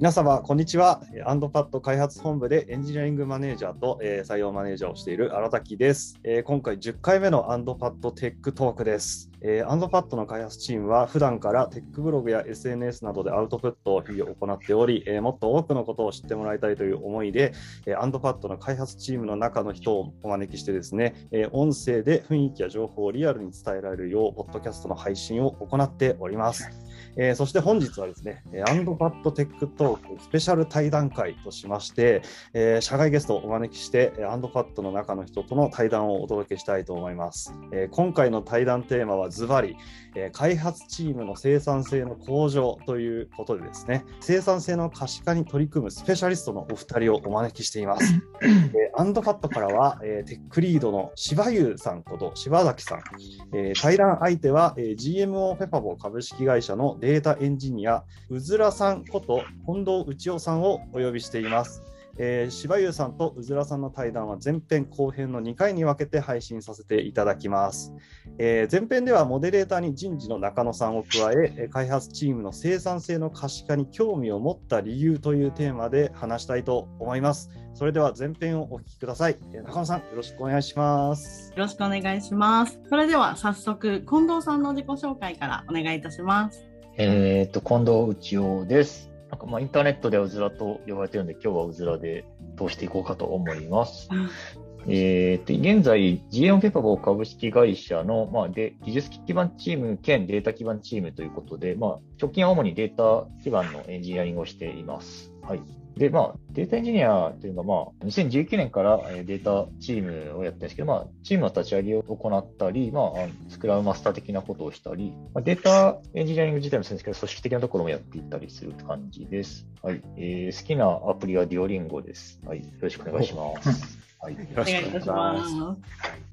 皆様、こんにちは。 ANDPAD 開発本部でエンジニアリングマネージャーと、えー、採用マネージャーをしている荒滝です、えー、今回10回目の ANDPAD TECH TALK です。えー、 ANDPAD の開発チームは普段からテックブログや SNS などでアウトプットを日々行っており、えー、もっと多くのことを知ってもらいたいという思いで、えー、 ANDPAD の開発チームの中の人をお招きしてですね、えー、音声で雰囲気や情報をリアルに伝えられるよう、ポッドキャストの配信を行っております。えー、そして本日はですね、 ANDPAD TECH TALK スペシャル対談会としまして、えー、社外ゲストをお招きして、 ANDPAD の中の人との対談をお届けしたいと思います。えー、今回の対談テーマはズバリ、えー、開発チームの生産性の向上ということでですね、生産性の可視化に取り組むスペシャリストのお二人をお招きしています。えー、 ANDPAD からは、えー、テックリードの柴優さんこと柴崎さん、えー、対談相手は、えー、GMO ペパボ株式会社のデータエンジニア、うずらさんこと近藤内夫さんをお呼びしています。えー、柴優さんとうずらさんの対談は前編後編の2回に分けて配信させていただきます、えー、前編ではモデレーターに人事の中野さんを加え開発チームの生産性の可視化に興味を持った理由というテーマで話したいと思います。それでは前編をお聞きください。中野さんよろしくお願いします。よろしくお願いします。それでは早速近藤さんの自己紹介からお願いいたします。えっ、と近藤内夫ですなんかまあインターネットではうずらと呼ばれてるんで、今日はうずらで通していこうかと思います。えっと、現在、GM ペパボー株式会社の、まあ、で技術基盤チーム兼データ基盤チームということで、まあ、直近は主にデータ基盤のエンジニアリングをしています。はい。で、まあ、データエンジニアというのは、まあ、2019年からデータチームをやってるんですけど、まあ、チームの立ち上げを行ったり、まあ、スクラムマスター的なことをしたり、まあ、データエンジニアリング自体もそうですけど、組織的なところもやっていったりする感じです。はい。えー、好きなアプリはデュオリンゴです。はい。よろしくお願いします。はい、よろしくお願いします。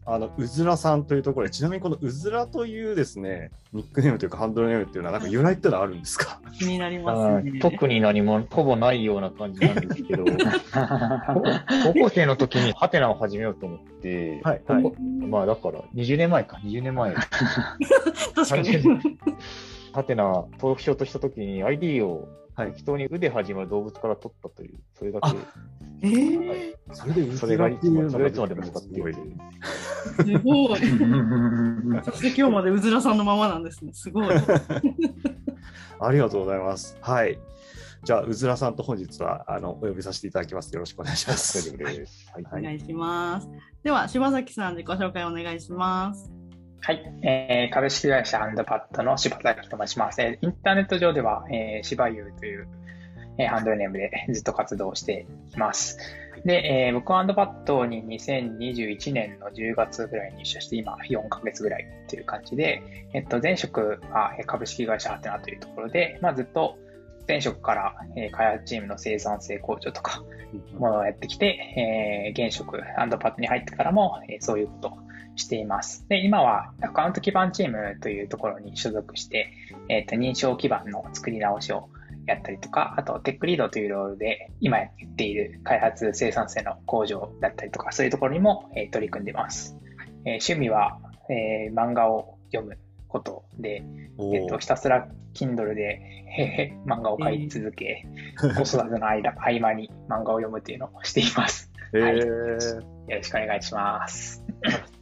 あのうずらさんというところで、ちなみにこのうずらというですね、ニックネームというかハンドルネームっていうのは、なんか由来ってのはあるんですか？気になります、ね、特に何もほぼないような感じなんですけど、高校生の時にハテナを始めようと思って、はい、はい、まあだから20年前か、20年前。確かに。ハテナ登録しようとした時に ID を適当に「う」で始まる動物から取ったという、それだけ。えー、はい、それでそれがいつも、それがいつまでも使っている。すごい。そして今日までうずらさんのままなんですね。すごい。ありがとうございます。はい。じゃあ、うずらさんと本日はあのお呼びさせていただきます。よろしくお願いします。はい、お願いします。では、柴崎さん、自己紹介お願いします。はい、えー、株式会社 ANDPAD の柴崎と申します。インターネット上では、えー、柴優という、えー、ハンドルネームでずっと活動しています。で、えー、僕は ANDPAD に2021年の10月ぐらいに入社して、今4ヶ月ぐらいっていう感じで、えっと、前職は株式会社はてなというところで、まあ、ずっと前職から、えー、開発チームの生産性向上とか、ものをやってきて、えー、現職、 ANDPAD に入ってからも、えー、そういうことしています。で、今はアカウント基盤チームというところに所属して、えっ、ー、と、認証基盤の作り直しをやったりとか、あとテックリードというロールで今言っている開発生産性の向上だったりとか、そういうところにも、えー、取り組んでいます。えー、趣味は、えー、漫画を読むことで、えっと、ひたすら Kindle で、えー、漫画を描い続け、子育ての間 合間に漫画を読むというのをしています。はい、よろしくお願いします。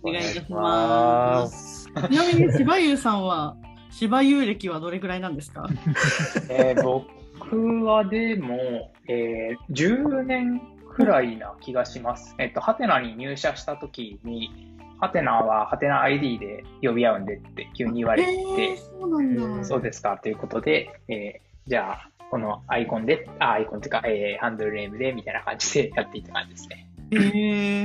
お願いします。ちなみに柴優さんは柴優歴はどれぐらいなんですか？えー、僕はでも、えー、10年くらいな気がします。えっとハテナに入社した時に。ハテナはハテナ ID で呼び合うんでって急に言われて、えー、そうなんだ。そうですかということで、えー、じゃあこのアイコンで、あ、アイコンっていうか、えー、ハンドルネームでみたいな感じでやっていった感じですね。え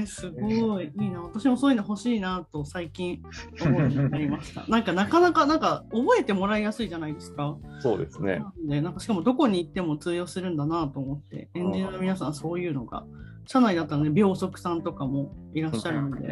ー、すごい。いいな。私もそういうの欲しいなと最近思うようになりました。なんかなかなかなんか覚えてもらいやすいじゃないですか。そうですね。でなんかしかもどこに行っても通用するんだなと思ってエンジニアの皆さんそういうのが社内だったらね秒速さんとかもいらっしゃるので、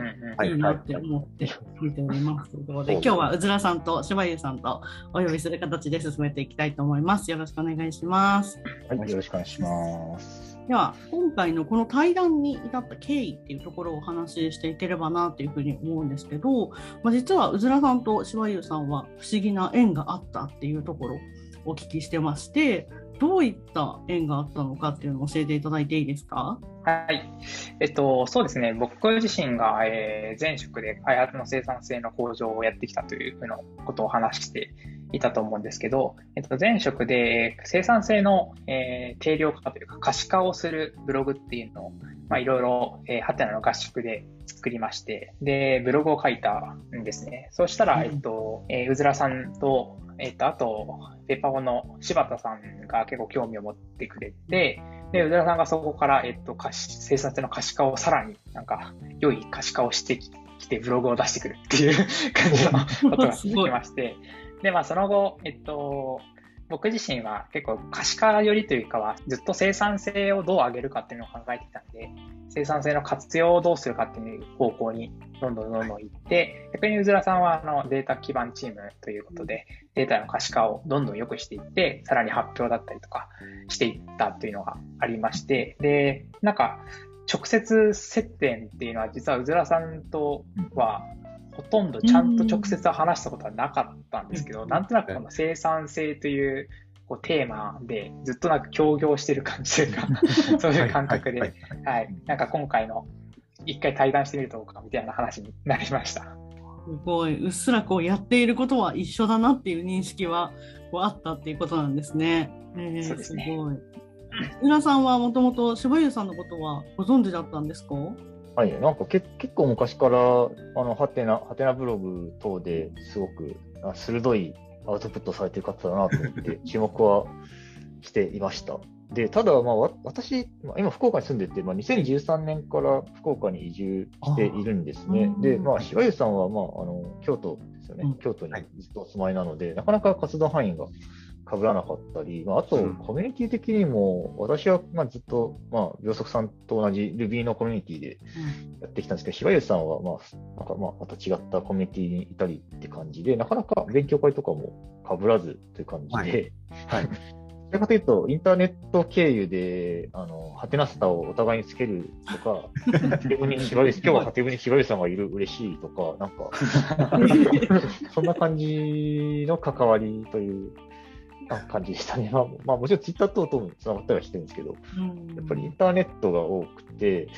いいなって思って見ておりますということで今日はうずらさんと柴優さんとお呼びする形で進めていきたいと思います。よろしくお願いします。はい、よろしくお願いします。では今回のこの対談に至った経緯っていうところをお話ししていければなというふうに思うんですけど、まあ、実はうずらさんとしわゆうさんは不思議な縁があったっていうところをお聞きしてましてどういった縁があったのかっていうのを教えていただいていいですか？はい。えっと、そうですね。僕自身が、えー、前職で開発の生産性の向上をやってきたというふうなことを話していたと思うんですけど、えっと、前職で生産性の、えー、定量化というか可視化をするブログっていうのを、いろいろ、ハテナの合宿で作りまして、で、ブログを書いたんですね。そうしたら、えっと、えー、うずらさんと、えっと、あと、ペパオの柴田さんが結構興味を持ってくれて、で、うずらさんがそこから、えっと、可視、生産性の可視化をさらになんか、良い可視化をしてきて、ブログを出してくるっていう 感じのことが 続きまして、で、まあ、その後、えっと、僕自身は結構可視化よりというかは、ずっと生産性をどう上げるかっていうのを考えてきたんで、生産性の活用をどうするかっていう方向にどんどんどんどん行って、逆にうずらさんはあのデータ基盤チームということで、データの可視化をどんどん良くしていって、さらに発表だったりとかしていったというのがありまして、で、なんか、直接接点っていうのは実はうずらさんとはほとんどちゃんと直接話したことはなかったんですけど、なんとなくこの生産性というこうテーマでずっとなんか協業してる感じというか そういう感覚で、はい、はい、なんか今回の一回対談してみるとかみたいな話になりました。すごい、うっすらこうやっていることは一緒だなっていう認識はこうあったっていうことなんですね。えー、そうですね。すごい。浦さんはもともと柴優さんのことはご存知だったんですか？はい、なんかけ結構昔から、あの、ハテナ、ハテナブログ等ですごく鋭いアウトプットされてる方だなと思って 注目はしていました。で、ただ、まあ、私、今、福岡に住んでて、まあ、2013年から福岡に移住しているんですね。で、まあ、柴湯さんは、まあ、あの京都ですよね、うん、京都にずっとお住まいなので、はい、なかなか活動範囲がかぶらなかったり、まあ、あと、コミュニティ的にも、私はまあずっと、まあ、秒速さんと同じ Ruby のコミュニティでやってきたんですけど、柴湯さんは、まあ、なんかまあまた違ったコミュニティにいたりって感じで、なかなか勉強会とかもかぶらずという感じで、はい。らかというと、インターネット経由で、あの、ハテナスタをお互いにつけるとか、ハテブに縛り、今日はハテブに縛りさんがいる嬉しいとか、なんか、そんな感じの関わりというな感じでしたね。まあ、まあ、もちろんツイッター等々もつながったりはしてるんですけど、やっぱりインターネットが多くて、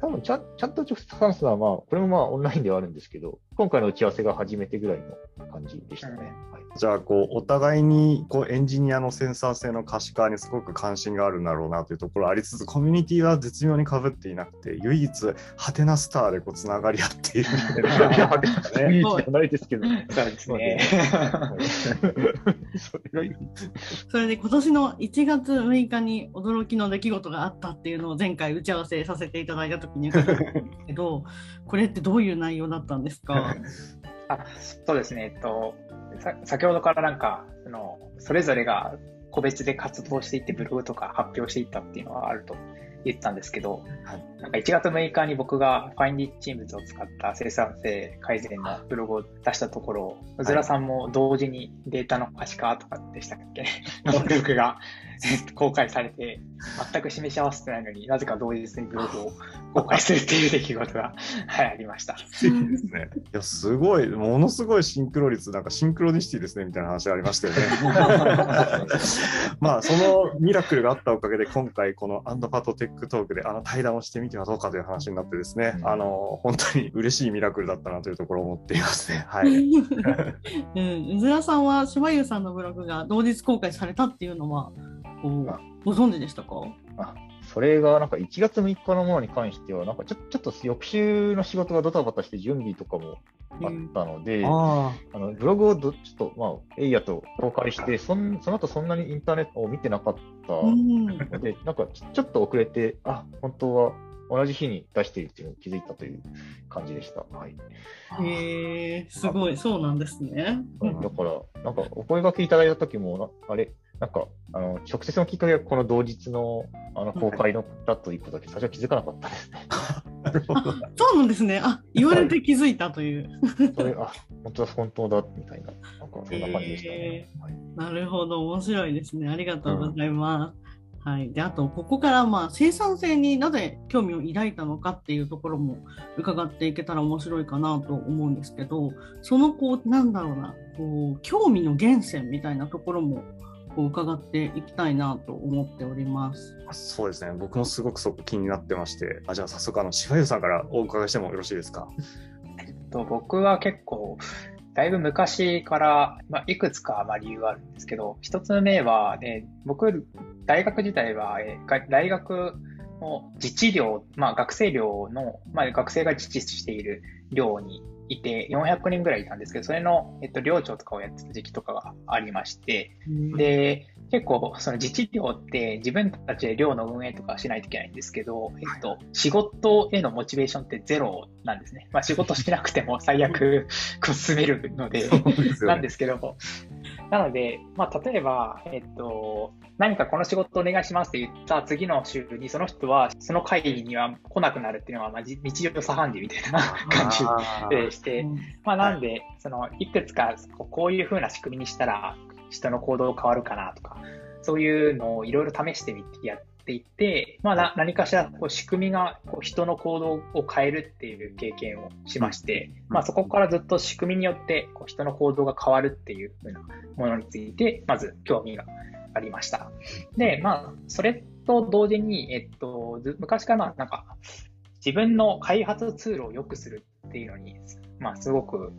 多分ちゃちゃんと直接話すのは、まあ、これもまあオンラインではあるんですけど、今回の打ち合わせが初めてぐらいの感じでしたね。はいじゃあこうお互いにこうエンジニアのセンサー性の可視化にすごく関心があるんだろうなというところありつつコミュニティは絶妙にかぶっていなくて唯一ハテナスターでこうつながり合っているみたいな、ね、ないですけど、そうですね。それで今年の1月6日に驚きの出来事があったっていうのを前回打ち合わせさせていただいた時に伺ったんですけどこれってどういう内容だったんですか？あそうですね、えっと、先ほどからなんかそのそれぞれが個別で活動していってブログとか発表していったっていうのはあると言ったんですけど、はい、なんか1月6日に僕がファインディチームズを使った生産性改善のブログを出したところ、うずらさんも同時にデータの可視化とかでしたっけ？のブログが公開されて、全く示し合わせてないのになぜか同日にブログを公開するっていう出来事が、はい、ありました。いいですね。いや、すごい、ものすごいシンクロ率、なんかシンクロニシティですねみたいな話ありましたよね。まあ、そのミラクルがあったおかげで、今回、この ANDPAD TECH TALK であの対談をしてみてはどうかという話になってですね、うん、あの本当に嬉しいミラクルだったなというところを思っていますね。はい。うん、うずらさんは柴優さんのブログが同日公開されたっていうのは、ご存知でしたか？あそれがなんか1月3日のものに関しては、なんかちょちょっと翌週の仕事がドタバタして準備とかもあったので、あのブログをどちょっと、まあ、エイヤと公開してそん、その後そんなにインターネットを見てなかったので、なんかちょっと遅れて、あ本当は同じ日に出しているっていうのに気づいたという感じでした。はい、へえすごい、そうなんですね。だから、なんかお声がけいただいた時も、あれ、なんか、あの、直接のきっかけはこの同日の、あの、公開のだということだけ、最初は気づかなかったですね。そうなんですね。あ、言われて気づいたという。それ、あ、本当だ、本当だ、みたいな、なんか、そんな感じでしたね。はい、なるほど、面白いですね。ありがとうございます。うん、はい、であとここからまあ生産性になぜ興味を抱いたのかっていうところも伺っていけたら面白いかなと思うんですけどそのこうなんだろうなこう興味の源泉みたいなところもこう伺っていきたいなと思っております。そうですね。僕もすごくそこ気になってまして、あじゃあ早速あの柴湯さんからお伺いしてもよろしいですか？と僕は結構、だいぶ昔から、まあ、いくつかまあ理由があるんですけど、一つ目は、ね、僕、大学時代は、え大学の自治寮、まあ、学生寮の、まあ、学生が自治している寮にいて、400人ぐらいいたんですけど、それの、えっと、寮長とかをやってた時期とかがありまして、で、結構、その自治寮って自分たちで寮の運営とかしないといけないんですけど、えっと、仕事へのモチベーションってゼロなんですね。まあ仕事しなくても最悪こう進めるので、なんですけど、なので、まあ例えば、えっと、何かこの仕事お願いしますって言った次の週にその人はその会議には来なくなるっていうのは、まあじ日常茶飯事みたいな 感じで して、まあ、なんで、そのいくつかこうこういう風な仕組みにしたら人の行動変わるかなとか、そういうのをいろいろ試してみてやっていって、まあ、な何かしらこう仕組みがこう人の行動を変えるっていう経験をしまして、まあ、そこからずっと仕組みによってこう人の行動が変わるっていう風なものについて、まず興味がありました。で、まあ、それと同時に、えっと、ず昔からなんか、自分の開発ツールを良くするっていうのに、まあ、すごく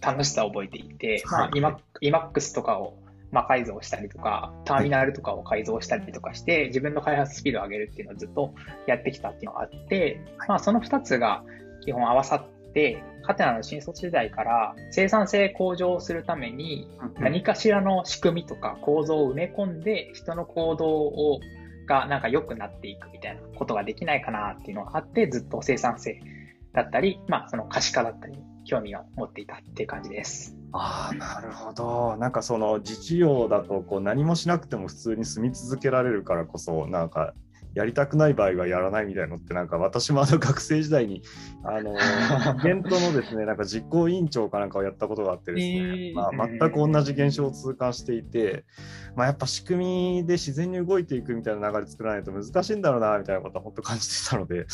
楽しさを覚えていて、まあ、今 EMAX とかを魔改造したりとか、ターミナルとかを改造したりとかして、自分の開発スピードを上げるっていうのをずっとやってきたっていうのがあって、まあ、その2つが基本合わさって、カテナの新卒時代から生産性向上するために何かしらの仕組みとか構造を埋め込んで人の行動をがなんか良くなっていくみたいなことができないかなっていうのがあって、ずっと生産性だったり、まあその可視化だったり、興味を持っていたっていう感じです。ああなるほど。なんかその自治用だとこう何もしなくても普通に住み続けられるからこそなんかやりたくない場合はやらないみたいなのってなんか私もあの学生時代に あのイベントのですねなんか実行委員長かなんかをやったことがあってですね、えーまあ、全く同じ現象を痛感していて、まあ、やっぱ仕組みで自然に動いていくみたいな流れ作らないと難しいんだろうなみたいなことは本当感じてたので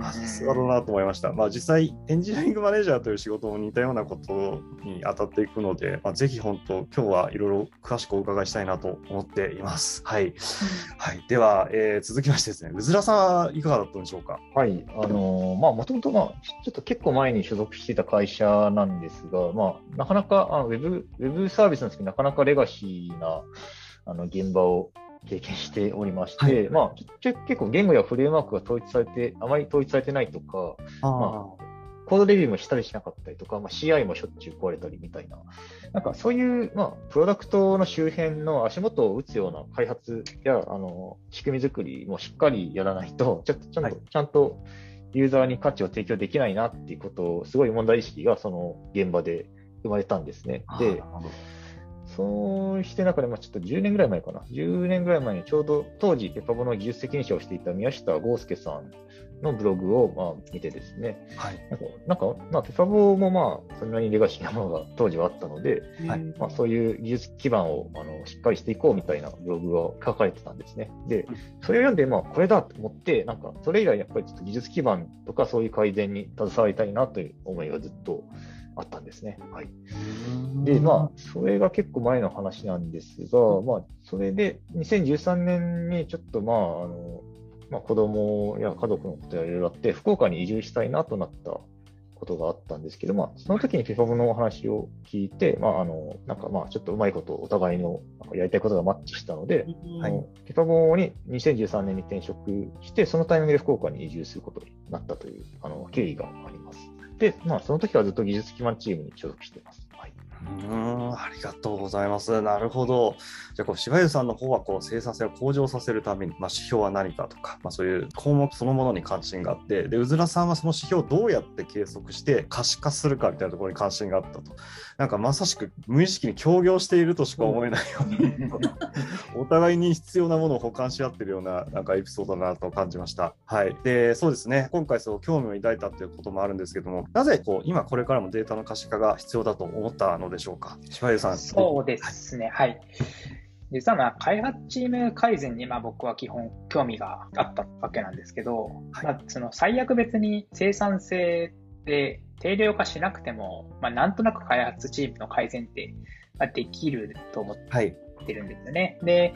まあさすがだなと思いました。まあ、実際、エンジニアリングマネージャーという仕事も似たようなことに当たっていくので、まあ、ぜひ本当、今日はいろいろ詳しくお伺いしたいなと思っています。はい。はい、では、えー続きましてですね、うずらさんはいかがだったんでしょうか？はい、あのーまあ、もともと、まあ、ちょっと結構前に所属していた会社なんですが、まあ、なかなか、あのウェブ、ウェブサービスなんですけど、なかなかレガシーな、あの、現場を経験しておりまして、はいまあ、ちょ結構言語やフレームワークが統一されて、あまり統一されてないとか、あコードレビューもしたりしなかったりとか、まあ、CI もしょっちゅう壊れたりみたいな、なんかそういう、まあ、プロダクトの周辺の足元を打つような開発や、あの、仕組み作りもしっかりやらないと、ちょっとちゃんと、はいちゃんとユーザーに価値を提供できないなっていうことを、すごい問題意識がその現場で生まれたんですね。でそうして中で、まあ、ちょっと10年ぐらい前かな。10年ぐらい前にちょうど当時、ペパボの技術責任者をしていた宮下豪介さんのブログを、まあ、見てですね、はい。なんか、なんかまあ、ペパボもまあ、それなりにレガシーなものが当時はあったので、はいまあ、そういう技術基盤をあのしっかりしていこうみたいなブログが書かれてたんですね。で、それを読んで、まあ、これだと思って、なんか、それ以来やっぱりちょっと技術基盤とかそういう改善に携わりたいなという思いがずっとあったんですね。はい。で、まあ、それが結構前の話なんですが、まあ、それで2013年にちょっと、まあ、あの、まあ、子供や家族のことやいろいろあって、福岡に移住したいなとなったことがあったんですけど、まあ、その時にピファブのお話を聞いて、まあ、あの、なんかまあ、ちょっとうまいことお互いのやりたいことがマッチしたので、あのピファボに2013年に転職して、そのタイミングで福岡に移住することになったというあの経緯があります。で、まあ、その時はずっと技術基盤チームに所属しています。はい。うーんがとうございます。なるほど。じゃあこう柴湯さんの方はこう生産性を向上させるために、まあ、指標は何かとか、まあ、そういう項目そのものに関心があってでうずらさんはその指標をどうやって計測して可視化するかみたいなところに関心があったと。なんかまさしく無意識に協業しているとしか思えないような、お互いに必要なものを補完し合ってるようななんかエピソードだなと感じました。はい。で、そうですね。今回そう興味を抱いたっていうこともあるんですけども、なぜこう今これからもデータの可視化が必要だと思ったのでしょうか？柴湯さん。そうですね、はい。実はまあ開発チーム改善にまあ僕は基本興味があったわけなんですけど、はいまあ、その最悪別に生産性で定量化しなくても、まあ、なんとなく開発チームの改善ってまあできると思ってるんですよね。で、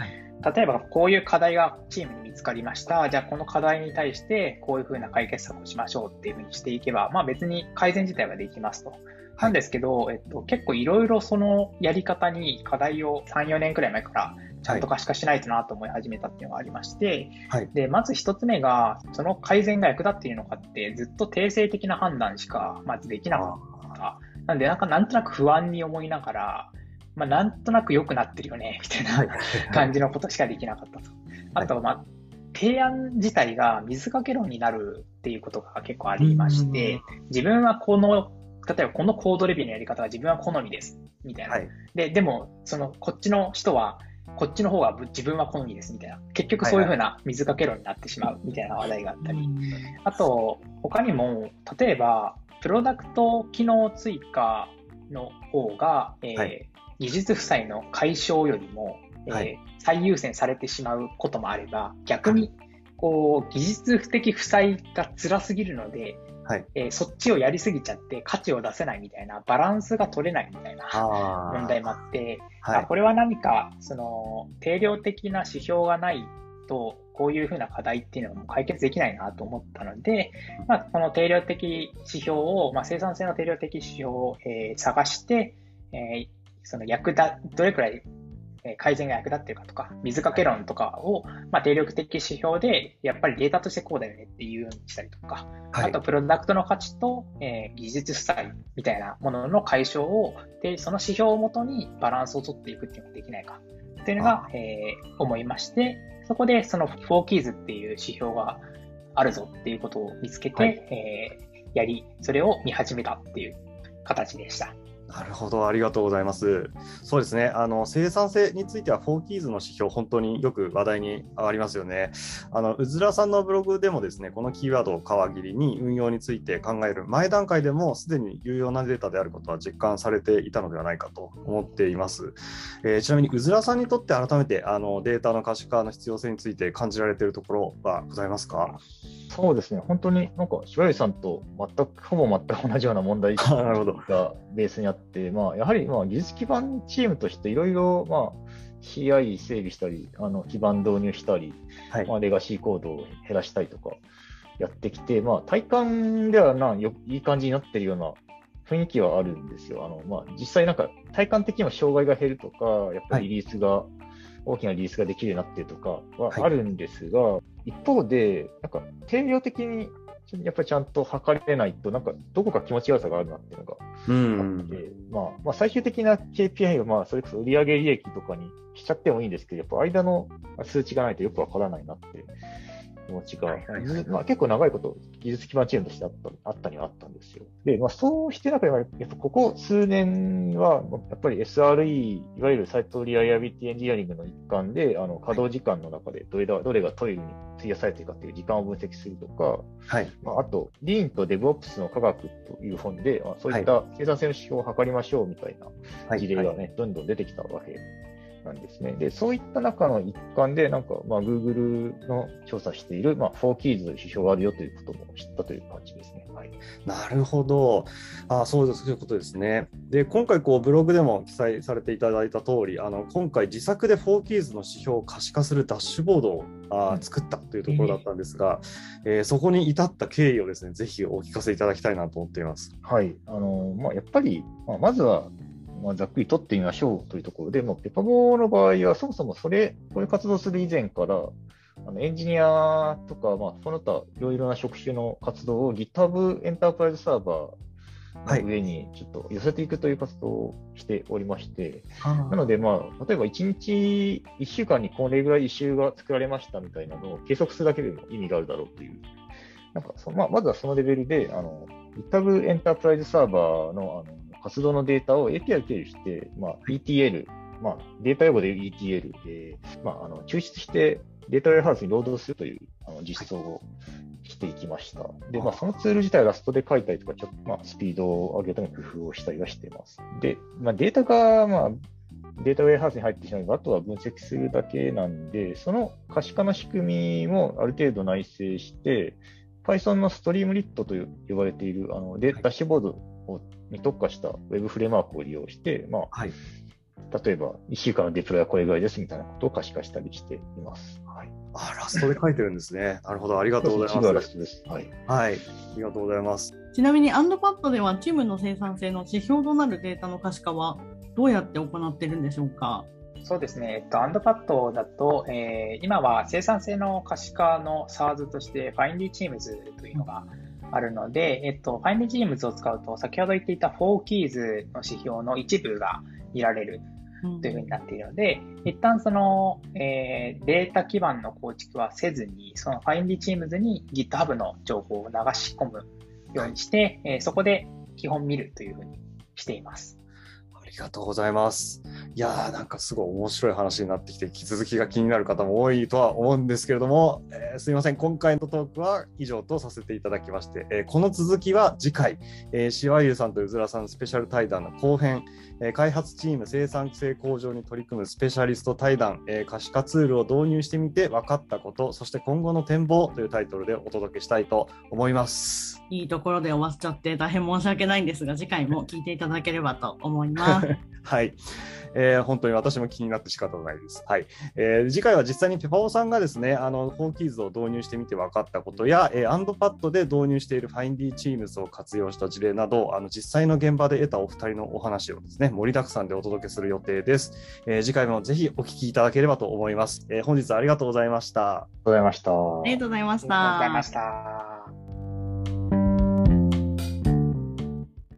例えばこういう課題がチームに見つかりました。じゃあこの課題に対してこういうふうな解決策をしましょうっていうふうにしていけば、まあ別に改善自体はできますと。なんですけど、えっと、結構いろいろそのやり方に課題を3、4年くらい前からちゃんと可視化しないとなと思い始めたっていうのがありまして、はい、で、まず一つ目が、その改善が役立っているのかって、ずっと定性的な判断しかまずできなかった。なんで、なんかなんとなく不安に思いながら、まあ、なんとなく良くなってるよね、みたいな感じのことしかできなかったと。あと、まあ、提案自体が水かけ論になるっていうことが結構ありまして、自分はこの例えばこのコードレビューのやり方は自分は好みです、みたいな。はい、で、でも、その、こっちの人は、こっちの方が自分は好みです、みたいな。結局そういうふうな水かけ論になってしまう、みたいな話題があったり。あと、他にも、例えば、プロダクト機能追加の方が、えー、はい、技術負債の解消よりも、えーはい、最優先されてしまうこともあれば、逆に、こう、技術的負債が辛すぎるので、はい。えー、そっちをやりすぎちゃって価値を出せないみたいなバランスが取れないみたいな問題もあって、はい、これは何かその定量的な指標がないとこういうふうな課題っていうのはもう解決できないなと思ったので、まあ、この定量的指標を、まあ、生産性の定量的指標を、えー、探して、えー、その役立、どれくらい改善が役立ってるかとか、水かけ論とかを、まあ、定力的指標で、やっぱりデータとしてこうだよねっていうようにしたりとか、はい、あと、プロダクトの価値と、えー、技術負債みたいなものの解消を、で、その指標をもとにバランスを取っていくっていうのができないかっていうのが、えー、思いまして、そこでその4キーズっていう指標があるぞっていうことを見つけて、はい、えー、やり、それを見始めたっていう形でした。なるほど、ありがとうございます。そうですね、あの生産性については、フォーキーズの指標、本当によく話題に上がりますよね。あのうずらさんのブログでも、ですねこのキーワードを皮切りに運用について考える前段階でも、すでに有用なデータであることは実感されていたのではないかと思っています。えー、ちなみに、うずらさんにとって改めてあのデータの可視化の必要性について感じられているところはございますか？そうですね、本当になんか、しばゆさんと全く、ほぼ全く同じような問題が ベースにあって、まあ、やはりまあ技術基盤チームとしていろいろ、まあ、CI 整備したり、あの基盤導入したり、はい、まあ、レガシーコードを減らしたりとかやってきて、まあ、体感ではなよいい感じになってるような雰囲気はあるんですよ。あのまあ、実際なんか体感的にも障害が減るとか、やっぱりリリースが、はい、大きなリリースができるようになってるとかはあるんですが、はい、一方で、なんか定量的にやっぱりちゃんと測れないと、なんかどこか気持ち悪さがあるなっていうのがあって、まあ、まあ、最終的な KPI は、まあ、それこそ売上利益とかにしちゃってもいいんですけど、やっぱ間の数値がないとよくわからないなって気持ちが、まあ、結構長いこと技術基盤チームとしてあったあったにはあったんですよ。で、まあ、そうして中でやっぱここ数年は、やっぱり SRE、いわゆるサイトリアイアビリティエンジニアリングの一環で、あの稼働時間の中でどれだどれがトイレに費やされているかという時間を分析するとか、はい。まあ、あと、リーンと DevOps の科学という本で、まあ、そういった生産性の指標を測りましょうみたいな事例がね、はいはい、どんどん出てきたわけなんですね。で、そういった中の一環で、なんか、まあ、Google の調査している、まあ、4キーズの指標があるよということも知ったという感じですね。はい、なるほど。あそうです、そういうことですね。で、今回、こう、ブログでも記載されていただいた通り、あの、今回、自作で4キーズの指標を可視化するダッシュボードをあ作ったというところだったんですが、えー、そこに至った経緯をですね、ぜひお聞かせいただきたいなと思っています。はい。あの、まあ、やっぱり、まあ、まずは、まあ、ざっくり取ってみましょうというところで、もうペパボの場合は、そもそもそれ、こういう活動する以前から、あのエンジニアとか、まあ、その他いろいろな職種の活動を GitHub エンタープライズサーバーの上にちょっと寄せていくという活動をしておりまして、はい、なので、まあ、例えば1日、1週間にこれぐらい一周が作られましたみたいなのを計測するだけでも意味があるだろうという、なんかそまあ、まずはそのレベルで、あの GitHub エンタープライズサーバーのあの活動のデータを API を経由して、まあ、ETL、まあ、データ用語で ETL で、まあ、あの抽出してデータウェアハウスにロードするというあの実装をしていきました。で、まあ、そのツール自体ラストで書いたりとか、ちょっと、まあ、スピードを上げるために工夫をしたりはしています。で、まあ、データが、まあ、データウェアハウスに入ってしまえば、あとは分析するだけなんで、その可視化の仕組みもある程度内製して、Python のストリームリットと呼ばれているあのデダッシュボードに特化した Web フレームワークを利用して、まあ、はい、例えば1週間のデプロイはこれぐらいですみたいなことを可視化したりしています。はい、あラストで書いてるんですね。なるほど、ありがとうございます。はい、はい、ありがとうございます。ちなみに、アンドパッドではチームの生産性の指標となるデータの可視化はどうやって行ってるんでしょうか？そうですね、えっと、アンドパッドだと、えー、今は生産性の可視化の SARS として Findy Teams というのがあるので、えっと、Findy Teams を使うと、先ほど言っていた4 keys の指標の一部が見られるというふうになっているので、うん、一旦その、えー、データ基盤の構築はせずに、その Findy Teams に GitHub の情報を流し込むようにして、えー、そこで基本見るというふうにしています。ありがとうございます。いやーなんかすごい面白い話になってきて、引き続きが気になる方も多いとは思うんですけれども、えー、すみません、今回のトークは以上とさせていただきまして、えー、この続きは次回、えー、しわゆうさんとうずらさんスペシャル対談の後編、えー、開発チーム生産性向上に取り組むスペシャリスト対談、え、可視化ツールを導入してみて分かったこと、そして今後の展望というタイトルでお届けしたいと思います。いいところで終わっちゃって大変申し訳ないんですが、次回も聞いていただければと思います。はい。えー、本当に私も気になって仕方ないです。はい。えー、次回は実際にペパボさんがですね、あの、 Four Keys を導入してみて分かったことや、えー、 ANDPAD で導入している Findy Teams を活用した事例など、あの、実際の現場で得たお二人のお話をですね、盛りだくさんでお届けする予定です。えー、次回もぜひお聞きいただければと思います。えー、本日ありがとうございました。ありがとうございました。ありがとうございました。ありがとうございました。